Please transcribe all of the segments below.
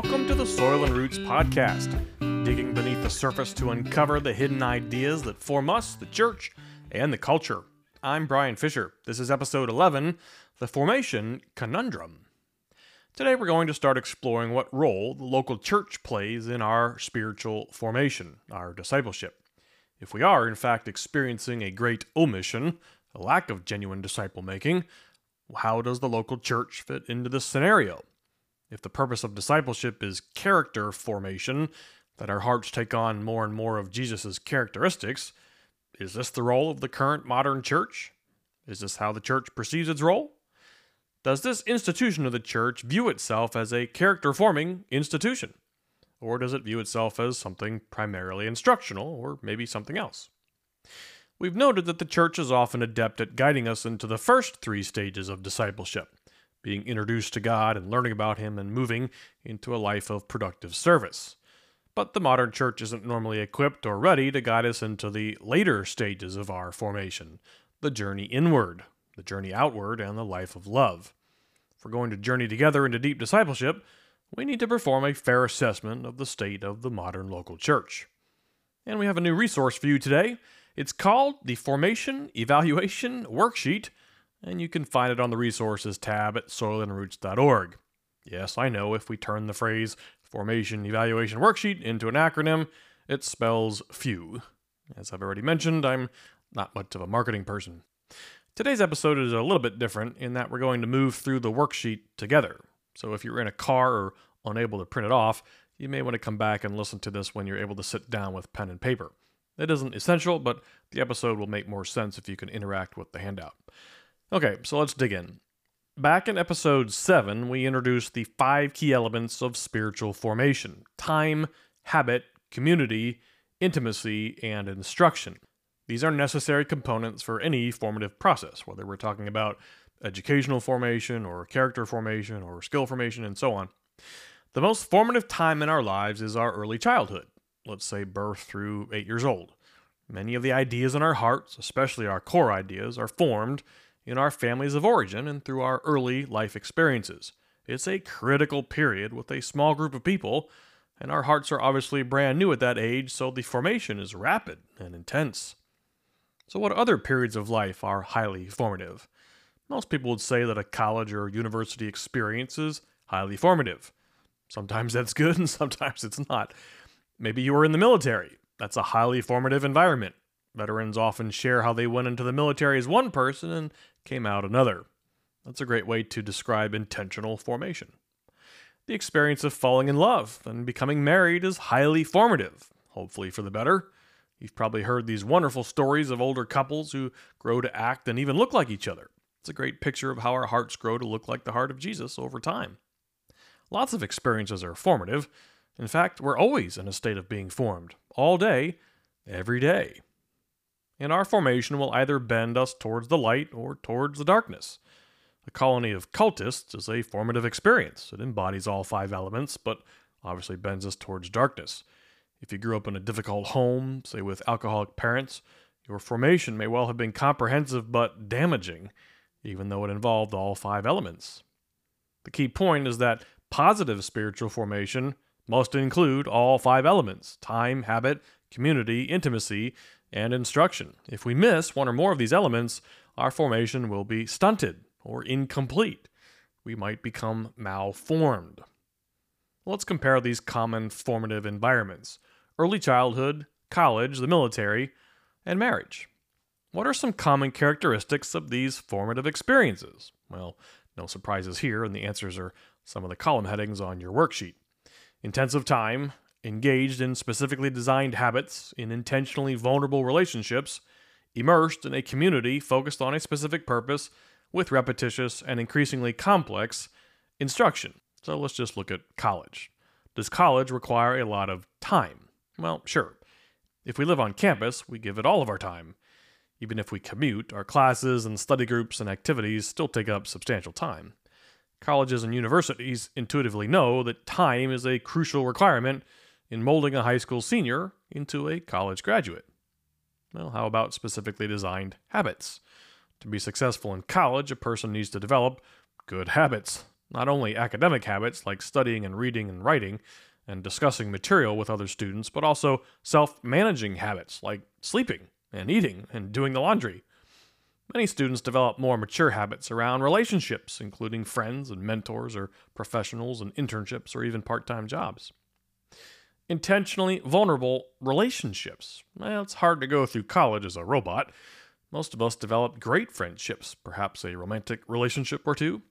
welcome to the Soil and Roots podcast, digging beneath the surface to uncover the hidden ideas that form us, the church, and the culture. I'm Brian Fisher. This is episode 11 The Formation Conundrum. Today we're going to start exploring what role the local church plays in our spiritual formation, our discipleship. If we are, in fact, experiencing a great omission, a lack of genuine disciple making, how does the local church fit into this scenario? If the purpose of discipleship is character formation, that our hearts take on more and more of Jesus' characteristics, is this the role of the current modern church? Is this how the church perceives its role? Does this institution of the church view itself as a character forming institution? Or does it view itself as something primarily instructional, or maybe something else? We've noted that the church is often adept at guiding us into the first three stages of discipleship being introduced to God and learning about Him and moving into a life of productive service. But the modern church isn't normally equipped or ready to guide us into the later stages of our formation the journey inward, the journey outward, and the life of love. If we're going to journey together into deep discipleship, we need to perform a fair assessment of the state of the modern local church. And we have a new resource for you today. It's called the Formation Evaluation Worksheet, and you can find it on the Resources tab at soilandroots.org. Yes, I know if we turn the phrase Formation Evaluation Worksheet into an acronym, it spells few. As I've already mentioned, I'm not much of a marketing person. Today's episode is a little bit different in that we're going to move through the worksheet together. So if you're in a car or unable to print it off, you may want to come back and listen to this when you're able to sit down with pen and paper. It isn't essential, but the episode will make more sense if you can interact with the handout. Okay, so let's dig in. Back in episode 7, we introduced the five key elements of spiritual formation time, habit, community, intimacy, and instruction. These are necessary components for any formative process, whether we're talking about educational formation or character formation or skill formation and so on. The most formative time in our lives is our early childhood let's say birth through eight years old. Many of the ideas in our hearts, especially our core ideas, are formed in our families of origin and through our early life experiences. It's a critical period with a small group of people, and our hearts are obviously brand new at that age, so the formation is rapid and intense. So, what other periods of life are highly formative? Most people would say that a college or university experience is highly formative. Sometimes that's good and sometimes it's not. Maybe you were in the military. That's a highly formative environment. Veterans often share how they went into the military as one person and came out another. That's a great way to describe intentional formation. The experience of falling in love and becoming married is highly formative, hopefully for the better. You've probably heard these wonderful stories of older couples who grow to act and even look like each other. It's a great picture of how our hearts grow to look like the heart of Jesus over time. Lots of experiences are formative, in fact, we're always in a state of being formed, all day, every day. And our formation will either bend us towards the light or towards the darkness. A colony of cultists is a formative experience. It embodies all five elements, but obviously bends us towards darkness. If you grew up in a difficult home, say with alcoholic parents, your formation may well have been comprehensive but damaging, even though it involved all five elements. The key point is that positive spiritual formation must include all five elements time, habit, community, intimacy, and instruction. If we miss one or more of these elements, our formation will be stunted or incomplete. We might become malformed. Let's compare these common formative environments early childhood, college, the military, and marriage. What are some common characteristics of these formative experiences? Well, no surprises here, and the answers are some of the column headings on your worksheet intensive time, engaged in specifically designed habits, in intentionally vulnerable relationships, immersed in a community focused on a specific purpose with repetitious and increasingly complex instruction. So let's just look at college. Does college require a lot of time? Well, sure. If we live on campus, we give it all of our time. Even if we commute, our classes and study groups and activities still take up substantial time. Colleges and universities intuitively know that time is a crucial requirement in molding a high school senior into a college graduate. Well, how about specifically designed habits? To be successful in college, a person needs to develop good habits. Not only academic habits like studying and reading and writing and discussing material with other students, but also self managing habits like sleeping and eating and doing the laundry. Many students develop more mature habits around relationships, including friends and mentors or professionals and internships or even part time jobs. Intentionally vulnerable relationships. Well, it's hard to go through college as a robot. Most of us develop great friendships, perhaps a romantic relationship or two.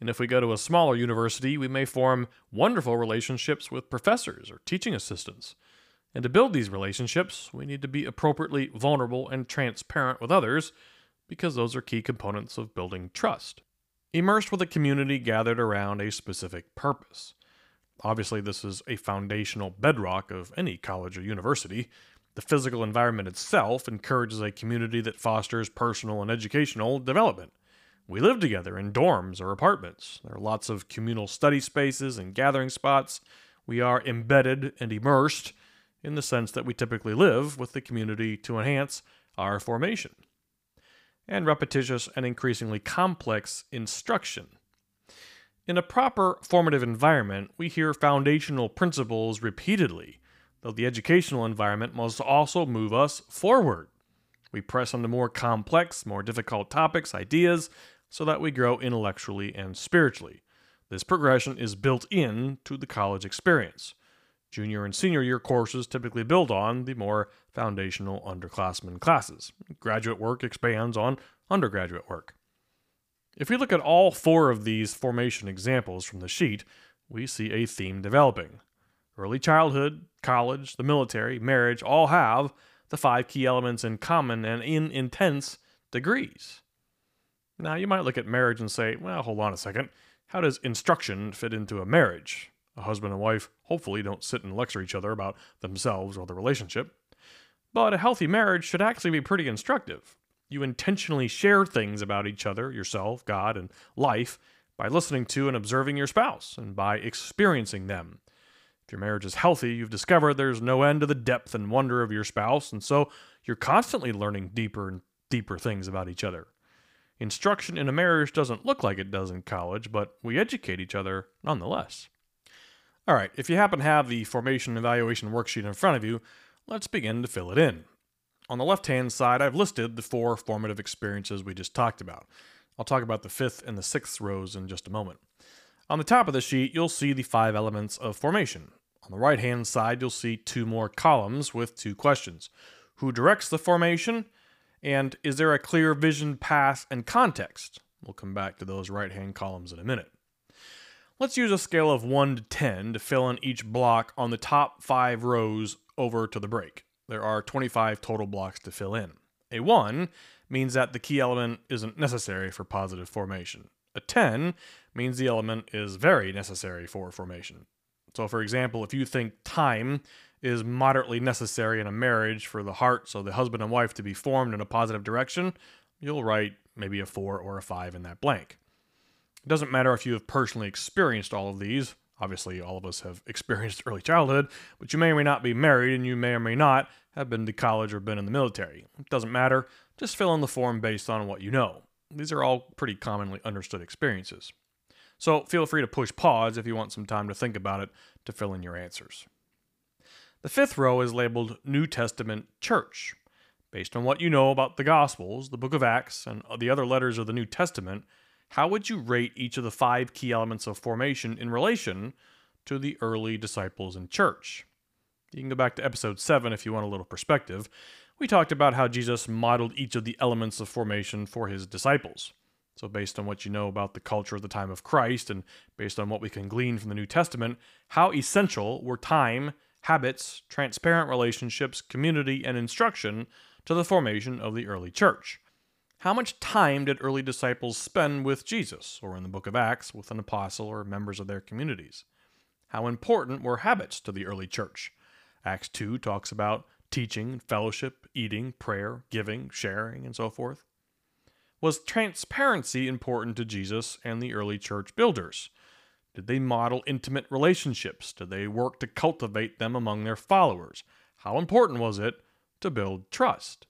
And if we go to a smaller university, we may form wonderful relationships with professors or teaching assistants. And to build these relationships, we need to be appropriately vulnerable and transparent with others because those are key components of building trust. Immersed with a community gathered around a specific purpose. Obviously, this is a foundational bedrock of any college or university. The physical environment itself encourages a community that fosters personal and educational development. We live together in dorms or apartments. There are lots of communal study spaces and gathering spots. We are embedded and immersed in the sense that we typically live with the community to enhance our formation and repetitious and increasingly complex instruction. In a proper formative environment, we hear foundational principles repeatedly, though the educational environment must also move us forward. We press on the more complex, more difficult topics, ideas, so that we grow intellectually and spiritually. This progression is built in to the college experience. Junior and senior year courses typically build on the more foundational underclassmen classes. Graduate work expands on undergraduate work. If we look at all four of these formation examples from the sheet, we see a theme developing. Early childhood, college, the military, marriage all have the five key elements in common and in intense degrees. Now, you might look at marriage and say, well, hold on a second. How does instruction fit into a marriage? A husband and wife hopefully don't sit and lecture each other about themselves or the relationship. But a healthy marriage should actually be pretty instructive. You intentionally share things about each other, yourself, God, and life by listening to and observing your spouse and by experiencing them. If your marriage is healthy, you've discovered there's no end to the depth and wonder of your spouse, and so you're constantly learning deeper and deeper things about each other. Instruction in a marriage doesn't look like it does in college, but we educate each other nonetheless. All right, if you happen to have the formation evaluation worksheet in front of you, let's begin to fill it in. On the left hand side, I've listed the four formative experiences we just talked about. I'll talk about the fifth and the sixth rows in just a moment. On the top of the sheet, you'll see the five elements of formation. On the right hand side, you'll see two more columns with two questions Who directs the formation? And is there a clear vision, path, and context? We'll come back to those right hand columns in a minute. Let's use a scale of 1 to 10 to fill in each block on the top 5 rows over to the break. There are 25 total blocks to fill in. A 1 means that the key element isn't necessary for positive formation. A 10 means the element is very necessary for formation. So, for example, if you think time is moderately necessary in a marriage for the heart, so the husband and wife to be formed in a positive direction, you'll write maybe a 4 or a 5 in that blank. It doesn't matter if you have personally experienced all of these. Obviously, all of us have experienced early childhood, but you may or may not be married, and you may or may not have been to college or been in the military. It doesn't matter. Just fill in the form based on what you know. These are all pretty commonly understood experiences. So feel free to push pause if you want some time to think about it to fill in your answers. The fifth row is labeled New Testament Church. Based on what you know about the Gospels, the book of Acts, and the other letters of the New Testament, how would you rate each of the five key elements of formation in relation to the early disciples in church? You can go back to episode 7 if you want a little perspective. We talked about how Jesus modeled each of the elements of formation for his disciples. So, based on what you know about the culture of the time of Christ and based on what we can glean from the New Testament, how essential were time, habits, transparent relationships, community, and instruction to the formation of the early church? How much time did early disciples spend with Jesus, or in the book of Acts, with an apostle or members of their communities? How important were habits to the early church? Acts 2 talks about teaching, fellowship, eating, prayer, giving, sharing, and so forth. Was transparency important to Jesus and the early church builders? Did they model intimate relationships? Did they work to cultivate them among their followers? How important was it to build trust?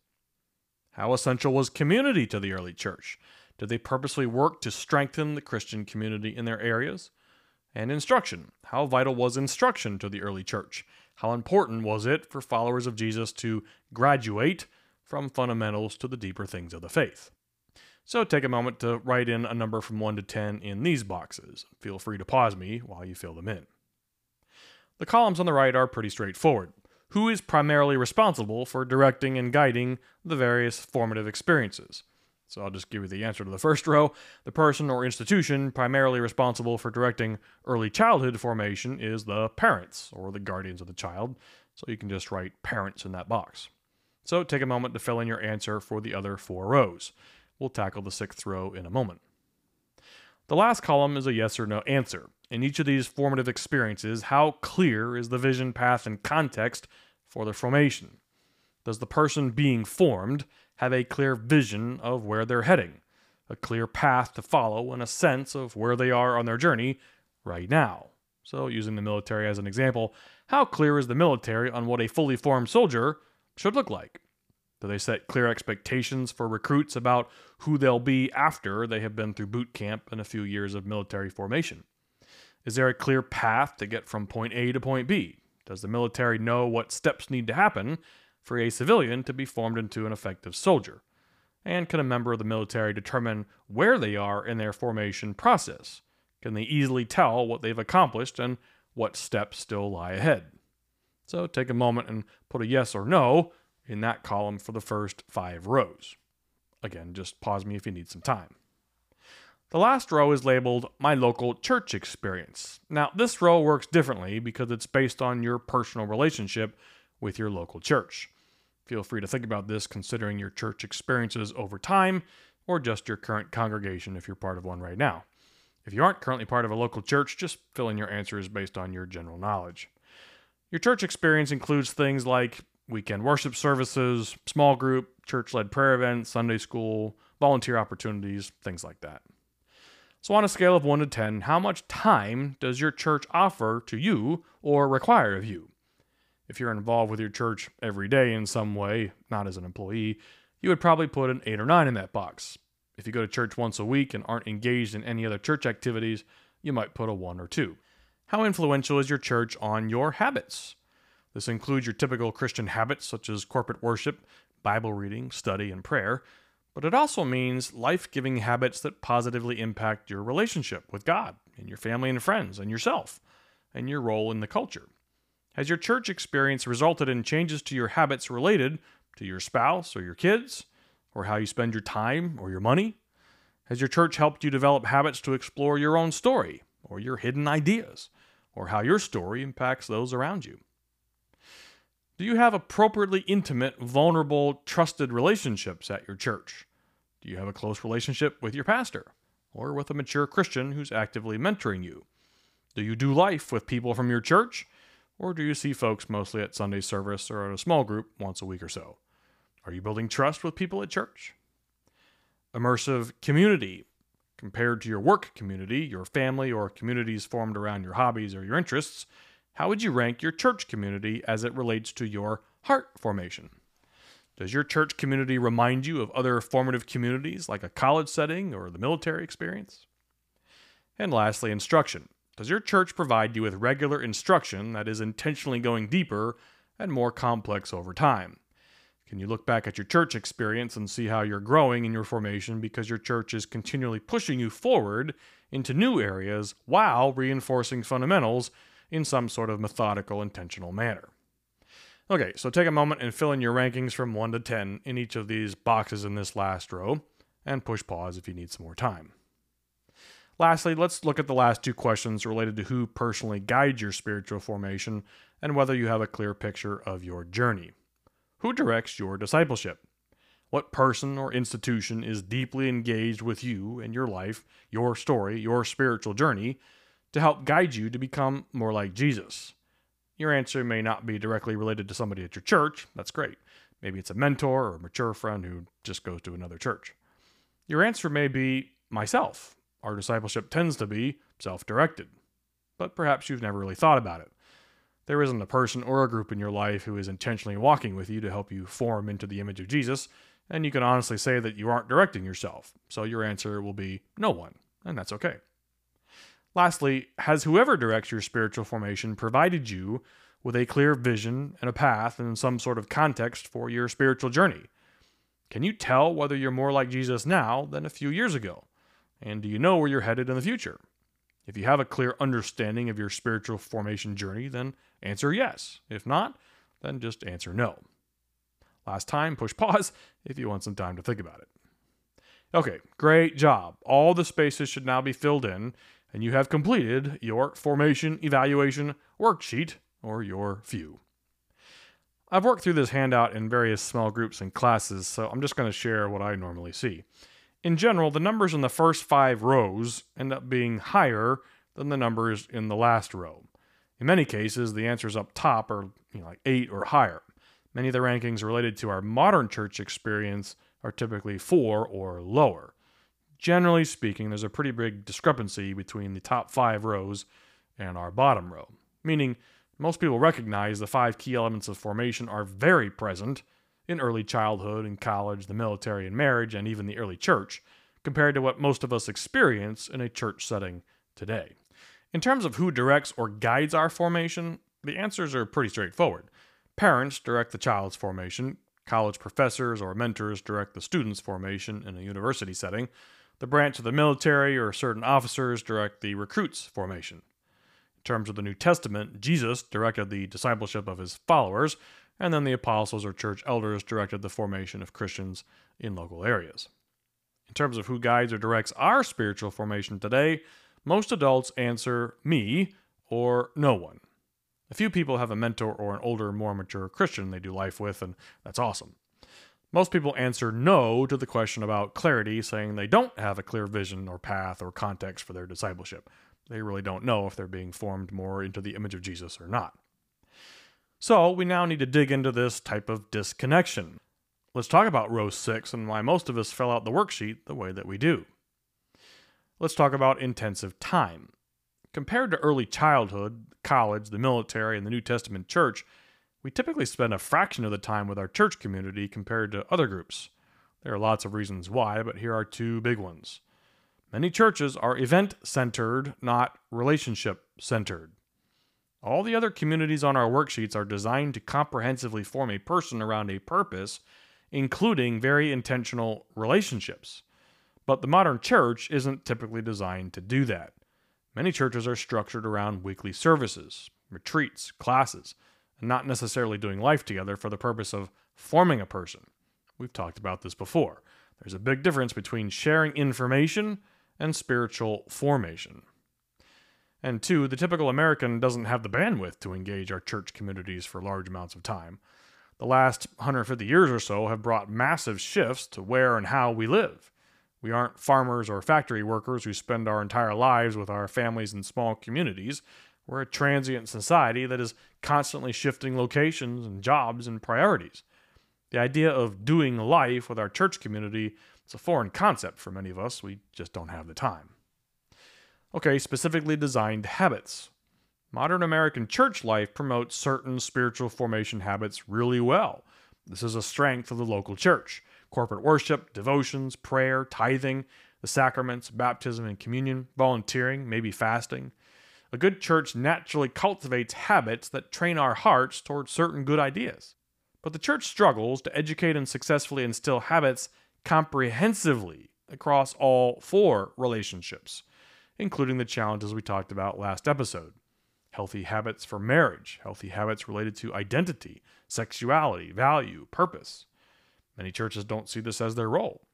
How essential was community to the early church? Did they purposely work to strengthen the Christian community in their areas? And instruction. How vital was instruction to the early church? How important was it for followers of Jesus to graduate from fundamentals to the deeper things of the faith? So take a moment to write in a number from 1 to 10 in these boxes. Feel free to pause me while you fill them in. The columns on the right are pretty straightforward. Who is primarily responsible for directing and guiding the various formative experiences? So I'll just give you the answer to the first row. The person or institution primarily responsible for directing early childhood formation is the parents or the guardians of the child. So you can just write parents in that box. So take a moment to fill in your answer for the other four rows. We'll tackle the sixth row in a moment. The last column is a yes or no answer. In each of these formative experiences, how clear is the vision, path, and context for their formation? Does the person being formed have a clear vision of where they're heading, a clear path to follow, and a sense of where they are on their journey right now? So, using the military as an example, how clear is the military on what a fully formed soldier should look like? Do they set clear expectations for recruits about who they'll be after they have been through boot camp and a few years of military formation? Is there a clear path to get from point A to point B? Does the military know what steps need to happen for a civilian to be formed into an effective soldier? And can a member of the military determine where they are in their formation process? Can they easily tell what they've accomplished and what steps still lie ahead? So take a moment and put a yes or no in that column for the first five rows. Again, just pause me if you need some time. The last row is labeled My Local Church Experience. Now, this row works differently because it's based on your personal relationship with your local church. Feel free to think about this considering your church experiences over time or just your current congregation if you're part of one right now. If you aren't currently part of a local church, just fill in your answers based on your general knowledge. Your church experience includes things like weekend worship services, small group, church led prayer events, Sunday school, volunteer opportunities, things like that. So, on a scale of 1 to 10, how much time does your church offer to you or require of you? If you're involved with your church every day in some way, not as an employee, you would probably put an 8 or 9 in that box. If you go to church once a week and aren't engaged in any other church activities, you might put a 1 or 2. How influential is your church on your habits? This includes your typical Christian habits such as corporate worship, Bible reading, study, and prayer, but it also means life giving habits that positively impact your relationship with God and your family and friends and yourself and your role in the culture. Has your church experience resulted in changes to your habits related to your spouse or your kids, or how you spend your time or your money? Has your church helped you develop habits to explore your own story or your hidden ideas, or how your story impacts those around you? Do you have appropriately intimate, vulnerable, trusted relationships at your church? Do you have a close relationship with your pastor or with a mature Christian who's actively mentoring you? Do you do life with people from your church? Or do you see folks mostly at Sunday service or at a small group once a week or so? Are you building trust with people at church? Immersive community. Compared to your work community, your family, or communities formed around your hobbies or your interests, how would you rank your church community as it relates to your heart formation? Does your church community remind you of other formative communities like a college setting or the military experience? And lastly, instruction. Does your church provide you with regular instruction that is intentionally going deeper and more complex over time? Can you look back at your church experience and see how you're growing in your formation because your church is continually pushing you forward into new areas while reinforcing fundamentals in some sort of methodical, intentional manner. Okay, so take a moment and fill in your rankings from 1 to 10 in each of these boxes in this last row, and push pause if you need some more time. Lastly, let's look at the last two questions related to who personally guides your spiritual formation and whether you have a clear picture of your journey. Who directs your discipleship? What person or institution is deeply engaged with you and your life, your story, your spiritual journey, to help guide you to become more like Jesus. Your answer may not be directly related to somebody at your church. That's great. Maybe it's a mentor or a mature friend who just goes to another church. Your answer may be myself. Our discipleship tends to be self directed. But perhaps you've never really thought about it. There isn't a person or a group in your life who is intentionally walking with you to help you form into the image of Jesus, and you can honestly say that you aren't directing yourself, so your answer will be no one, and that's okay. Lastly, has whoever directs your spiritual formation provided you with a clear vision and a path and some sort of context for your spiritual journey? Can you tell whether you're more like Jesus now than a few years ago? And do you know where you're headed in the future? If you have a clear understanding of your spiritual formation journey, then answer yes. If not, then just answer no. Last time, push pause if you want some time to think about it. Okay, great job. All the spaces should now be filled in, and you have completed your formation evaluation worksheet, or your FEW. I've worked through this handout in various small groups and classes, so I'm just going to share what I normally see. In general, the numbers in the first five rows end up being higher than the numbers in the last row. In many cases, the answers up top are you know, like 8 or higher. Many of the rankings related to our modern church experience are typically 4 or lower. Generally speaking, there's a pretty big discrepancy between the top 5 rows and our bottom row, meaning most people recognize the five key elements of formation are very present in early childhood and college, the military and marriage, and even the early church, compared to what most of us experience in a church setting today. In terms of who directs or guides our formation, the answers are pretty straightforward. Parents direct the child's formation, college professors or mentors direct the student's formation in a university setting, the branch of the military or certain officers direct the recruit's formation. In terms of the New Testament, Jesus directed the discipleship of his followers, and then the apostles or church elders directed the formation of Christians in local areas. In terms of who guides or directs our spiritual formation today, most adults answer me or no one. A few people have a mentor or an older, more mature Christian they do life with, and that's awesome. Most people answer no to the question about clarity, saying they don't have a clear vision or path or context for their discipleship. They really don't know if they're being formed more into the image of Jesus or not. So we now need to dig into this type of disconnection. Let's talk about row 6 and why most of us fill out the worksheet the way that we do. Let's talk about intensive time. Compared to early childhood, college, the military, and the New Testament church, we typically spend a fraction of the time with our church community compared to other groups. There are lots of reasons why, but here are two big ones. Many churches are event centered, not relationship centered. All the other communities on our worksheets are designed to comprehensively form a person around a purpose, including very intentional relationships. But the modern church isn't typically designed to do that. Many churches are structured around weekly services, retreats, classes, not necessarily doing life together for the purpose of forming a person. We've talked about this before. There's a big difference between sharing information and spiritual formation. And two, the typical American doesn't have the bandwidth to engage our church communities for large amounts of time. The last 150 years or so have brought massive shifts to where and how we live. We aren't farmers or factory workers who spend our entire lives with our families in small communities. We're a transient society that is constantly shifting locations and jobs and priorities. The idea of doing life with our church community is a foreign concept for many of us. We just don't have the time. Okay, specifically designed habits. Modern American church life promotes certain spiritual formation habits really well. This is a strength of the local church corporate worship, devotions, prayer, tithing, the sacraments, baptism and communion, volunteering, maybe fasting. A good church naturally cultivates habits that train our hearts towards certain good ideas. But the church struggles to educate and successfully instill habits comprehensively across all four relationships including the challenges we talked about last episode healthy habits for marriage, healthy habits related to identity, sexuality, value, purpose. Many churches don't see this as their role.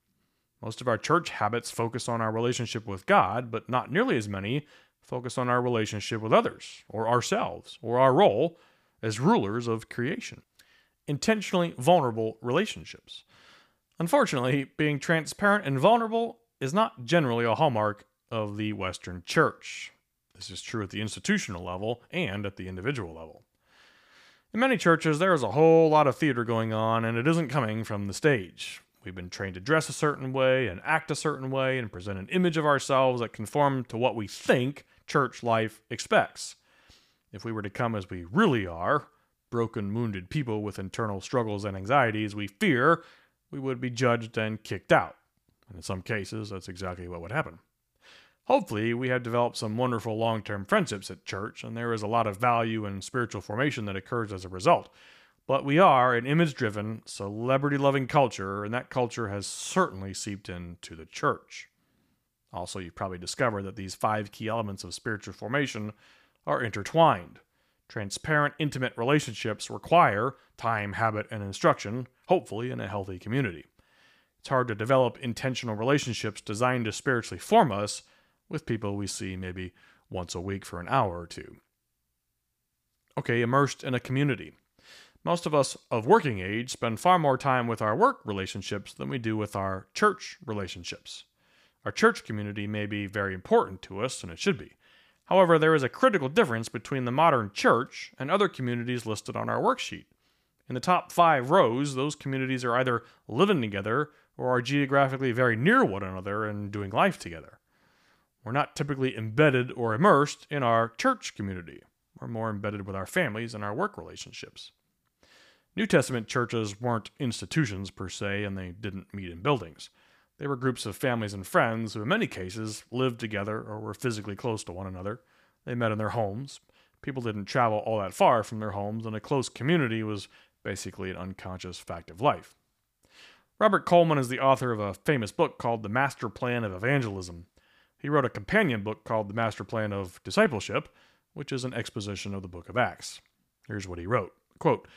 Most of our church habits focus on our relationship with God, but not nearly as many focus on our relationship with others, or ourselves, or our role as rulers of creation. Intentionally vulnerable relationships. Unfortunately, being transparent and vulnerable is not generally a hallmark of the Western Church. This is true at the institutional level and at the individual level. In many churches, there is a whole lot of theater going on, and it isn't coming from the stage. We've been trained to dress a certain way and act a certain way and present an image of ourselves that conform to what we think church life expects. If we were to come as we really are, broken, wounded people with internal struggles and anxieties, we fear we would be judged and kicked out. And in some cases, that's exactly what would happen. Hopefully, we have developed some wonderful long term friendships at church, and there is a lot of value and spiritual formation that occurs as a result. But we are an image driven, celebrity loving culture, and that culture has certainly seeped into the church. Also, you've probably discovered that these five key elements of spiritual formation are intertwined. Transparent, intimate relationships require time, habit, and instruction, hopefully in a healthy community. It's hard to develop intentional relationships designed to spiritually form us with people we see maybe once a week for an hour or two. Okay, immersed in a community. Most of us of working age spend far more time with our work relationships than we do with our church relationships. Our church community may be very important to us, and it should be. However, there is a critical difference between the modern church and other communities listed on our worksheet. In the top five rows, those communities are either living together or are geographically very near one another and doing life together. We're not typically embedded or immersed in our church community. We're more embedded with our families and our work relationships. New Testament churches weren't institutions per se, and they didn't meet in buildings. They were groups of families and friends who, in many cases, lived together or were physically close to one another. They met in their homes. People didn't travel all that far from their homes, and a close community was basically an unconscious fact of life. Robert Coleman is the author of a famous book called The Master Plan of Evangelism. He wrote a companion book called The Master Plan of Discipleship, which is an exposition of the book of Acts. Here's what he wrote Quote,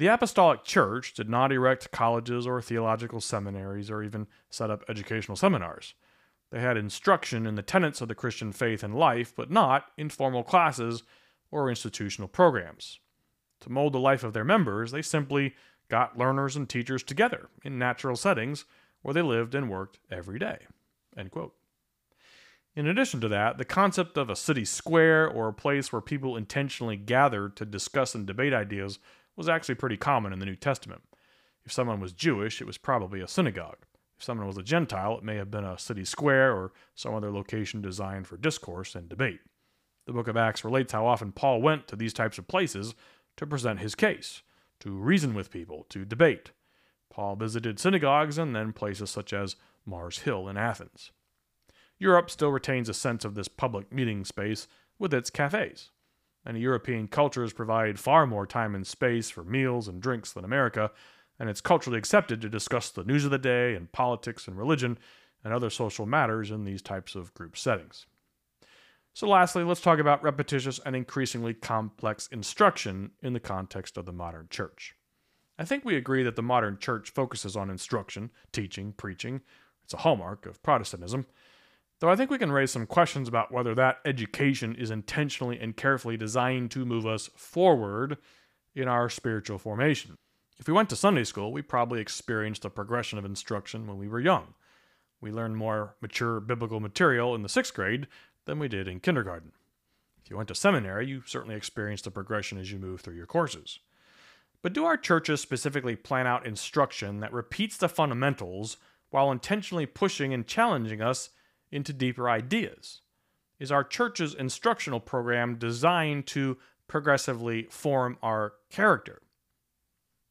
the Apostolic Church did not erect colleges or theological seminaries or even set up educational seminars. They had instruction in the tenets of the Christian faith and life, but not informal classes or institutional programs. To mold the life of their members, they simply got learners and teachers together in natural settings where they lived and worked every day. In addition to that, the concept of a city square or a place where people intentionally gathered to discuss and debate ideas was actually pretty common in the New Testament. If someone was Jewish, it was probably a synagogue. If someone was a Gentile, it may have been a city square or some other location designed for discourse and debate. The book of Acts relates how often Paul went to these types of places to present his case, to reason with people, to debate. Paul visited synagogues and then places such as Mars Hill in Athens. Europe still retains a sense of this public meeting space with its cafes. Many European cultures provide far more time and space for meals and drinks than America, and it's culturally accepted to discuss the news of the day and politics and religion and other social matters in these types of group settings. So, lastly, let's talk about repetitious and increasingly complex instruction in the context of the modern church. I think we agree that the modern church focuses on instruction, teaching, preaching. It's a hallmark of Protestantism. Though I think we can raise some questions about whether that education is intentionally and carefully designed to move us forward in our spiritual formation. If we went to Sunday school, we probably experienced a progression of instruction when we were young. We learned more mature biblical material in the sixth grade than we did in kindergarten. If you went to seminary, you certainly experienced a progression as you move through your courses. But do our churches specifically plan out instruction that repeats the fundamentals while intentionally pushing and challenging us into deeper ideas? Is our church's instructional program designed to progressively form our character?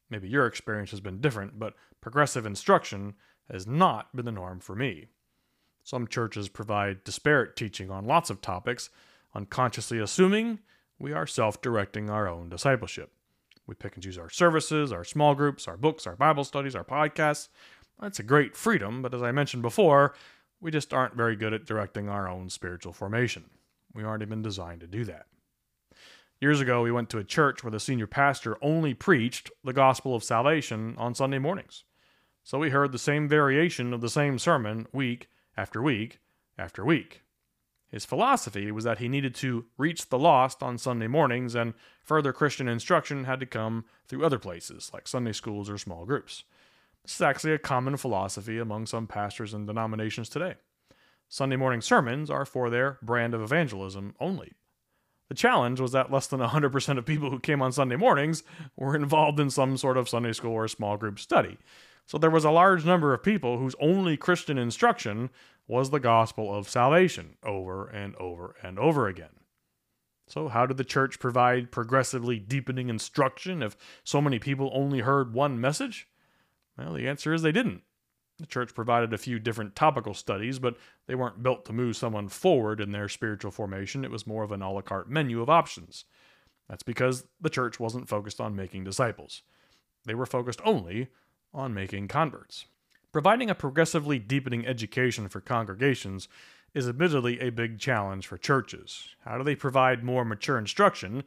Maybe your experience has been different, but progressive instruction has not been the norm for me. Some churches provide disparate teaching on lots of topics, unconsciously assuming we are self directing our own discipleship. We pick and choose our services, our small groups, our books, our Bible studies, our podcasts. That's a great freedom, but as I mentioned before, we just aren't very good at directing our own spiritual formation. We aren't even designed to do that. Years ago, we went to a church where the senior pastor only preached the gospel of salvation on Sunday mornings. So we heard the same variation of the same sermon week after week after week. His philosophy was that he needed to reach the lost on Sunday mornings, and further Christian instruction had to come through other places, like Sunday schools or small groups. This is actually a common philosophy among some pastors and denominations today. Sunday morning sermons are for their brand of evangelism only. The challenge was that less than 100% of people who came on Sunday mornings were involved in some sort of Sunday school or small group study. So there was a large number of people whose only Christian instruction was the gospel of salvation over and over and over again. So, how did the church provide progressively deepening instruction if so many people only heard one message? Well, the answer is they didn't. The church provided a few different topical studies, but they weren't built to move someone forward in their spiritual formation. It was more of an a la carte menu of options. That's because the church wasn't focused on making disciples. They were focused only on making converts. Providing a progressively deepening education for congregations is admittedly a big challenge for churches. How do they provide more mature instruction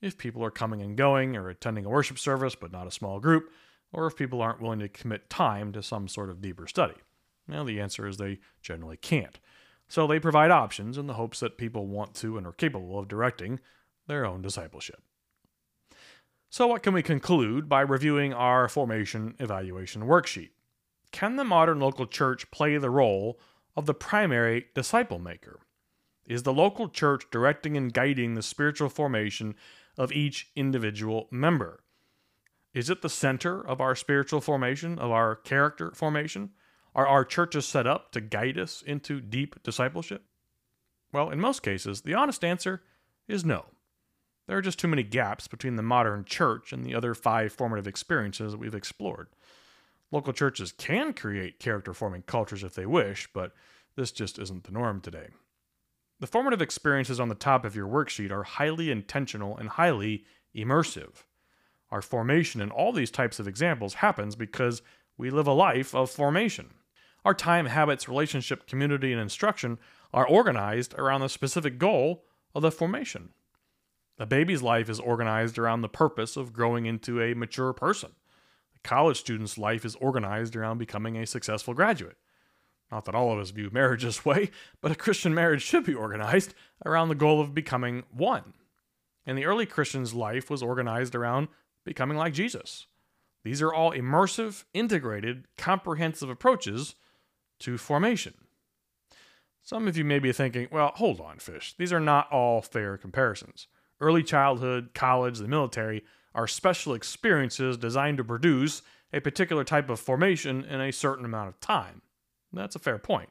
if people are coming and going or attending a worship service but not a small group? Or if people aren't willing to commit time to some sort of deeper study? Well, the answer is they generally can't. So they provide options in the hopes that people want to and are capable of directing their own discipleship. So, what can we conclude by reviewing our formation evaluation worksheet? Can the modern local church play the role of the primary disciple maker? Is the local church directing and guiding the spiritual formation of each individual member? Is it the center of our spiritual formation, of our character formation? Are our churches set up to guide us into deep discipleship? Well, in most cases, the honest answer is no. There are just too many gaps between the modern church and the other five formative experiences that we've explored. Local churches can create character forming cultures if they wish, but this just isn't the norm today. The formative experiences on the top of your worksheet are highly intentional and highly immersive. Our formation in all these types of examples happens because we live a life of formation. Our time, habits, relationship, community, and instruction are organized around the specific goal of the formation. A baby's life is organized around the purpose of growing into a mature person. A college student's life is organized around becoming a successful graduate. Not that all of us view marriage this way, but a Christian marriage should be organized around the goal of becoming one. And the early Christian's life was organized around becoming like Jesus. These are all immersive, integrated, comprehensive approaches to formation. Some of you may be thinking, well, hold on, Fish. These are not all fair comparisons. Early childhood, college, the military are special experiences designed to produce a particular type of formation in a certain amount of time. That's a fair point.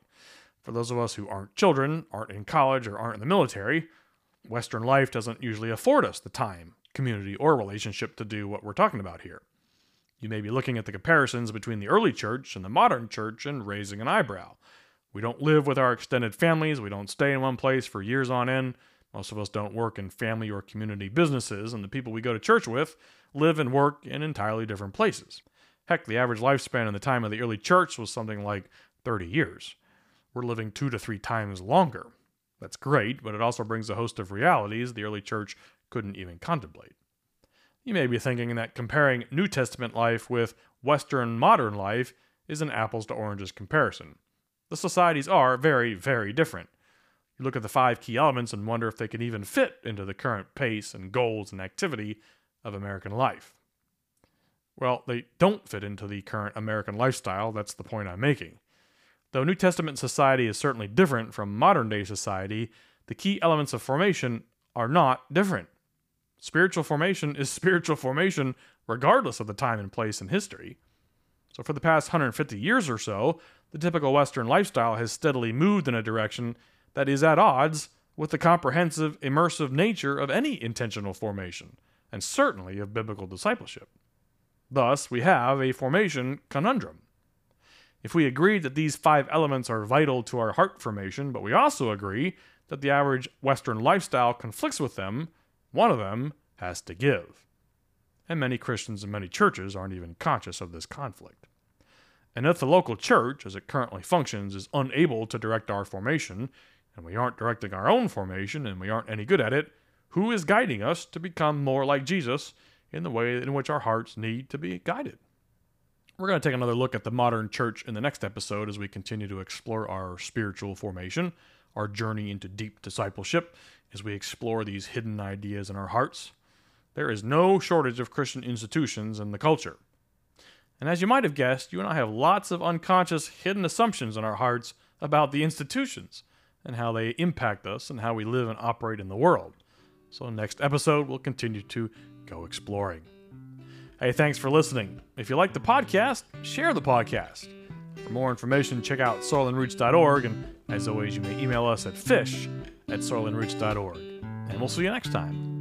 For those of us who aren't children, aren't in college, or aren't in the military, Western life doesn't usually afford us the time community, or relationship to do what we're talking about here. You may be looking at the comparisons between the early church and the modern church and raising an eyebrow. We don't live with our extended families, we don't stay in one place for years on end. Most of us don't work in family or community businesses, and the people we go to church with live and work in entirely different places. Heck, the average lifespan in the time of the early church was something like 30 years. We're living two to three times longer. That's great, but it also brings a host of realities the early church couldn't even contemplate. You may be thinking that comparing New Testament life with Western modern life is an apples to oranges comparison. The societies are very, very different. You look at the five key elements and wonder if they can even fit into the current pace and goals and activity of American life. Well, they don't fit into the current American lifestyle, that's the point I'm making. Though New Testament society is certainly different from modern day society, the key elements of formation are not different. Spiritual formation is spiritual formation regardless of the time and place in history. So, for the past 150 years or so, the typical Western lifestyle has steadily moved in a direction that is at odds with the comprehensive, immersive nature of any intentional formation, and certainly of biblical discipleship. Thus, we have a formation conundrum. If we agree that these five elements are vital to our heart formation, but we also agree that the average Western lifestyle conflicts with them, one of them has to give. And many Christians and many churches aren't even conscious of this conflict. And if the local church, as it currently functions, is unable to direct our formation, and we aren't directing our own formation, and we aren't any good at it, who is guiding us to become more like Jesus in the way in which our hearts need to be guided? We're going to take another look at the modern church in the next episode as we continue to explore our spiritual formation, our journey into deep discipleship, as we explore these hidden ideas in our hearts. There is no shortage of Christian institutions in the culture. And as you might have guessed, you and I have lots of unconscious, hidden assumptions in our hearts about the institutions and how they impact us and how we live and operate in the world. So, next episode, we'll continue to go exploring. Hey, thanks for listening. If you like the podcast, share the podcast. For more information, check out soilandroots.org. And as always, you may email us at fish at soilandroots.org. And we'll see you next time.